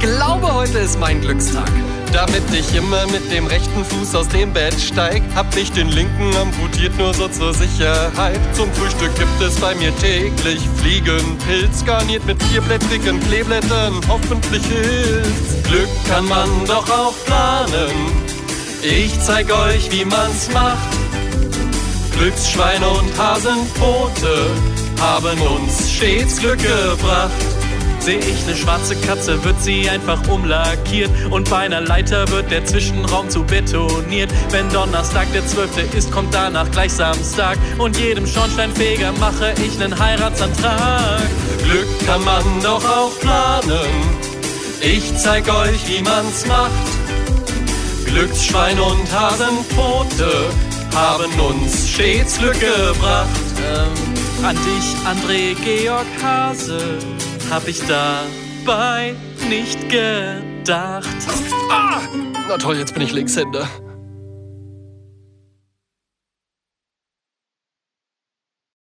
Ich glaube, heute ist mein Glückstag. Damit ich immer mit dem rechten Fuß aus dem Bett steig, hab ich den linken amputiert nur so zur Sicherheit. Zum Frühstück gibt es bei mir täglich Fliegenpilz, garniert mit vierblättrigen Kleeblättern, hoffentlich hilft's. Glück kann man doch auch planen. Ich zeig euch, wie man's macht. Glücksschweine und Hasenpfote haben uns stets Glück gebracht. Seh ich ne schwarze Katze, wird sie einfach umlackiert und bei einer Leiter wird der Zwischenraum zu betoniert. Wenn Donnerstag der 12. ist, kommt danach gleich Samstag und jedem Schornsteinfeger mache ich nen Heiratsantrag. Glück kann man doch auch planen. Ich zeig euch, wie man's macht. Glücksschwein und Hasenpfote haben uns stets Glück gebracht. Ähm, an dich, André Georg Hase, hab ich dabei nicht gedacht. Ah! Na toll, jetzt bin ich Linkshänder.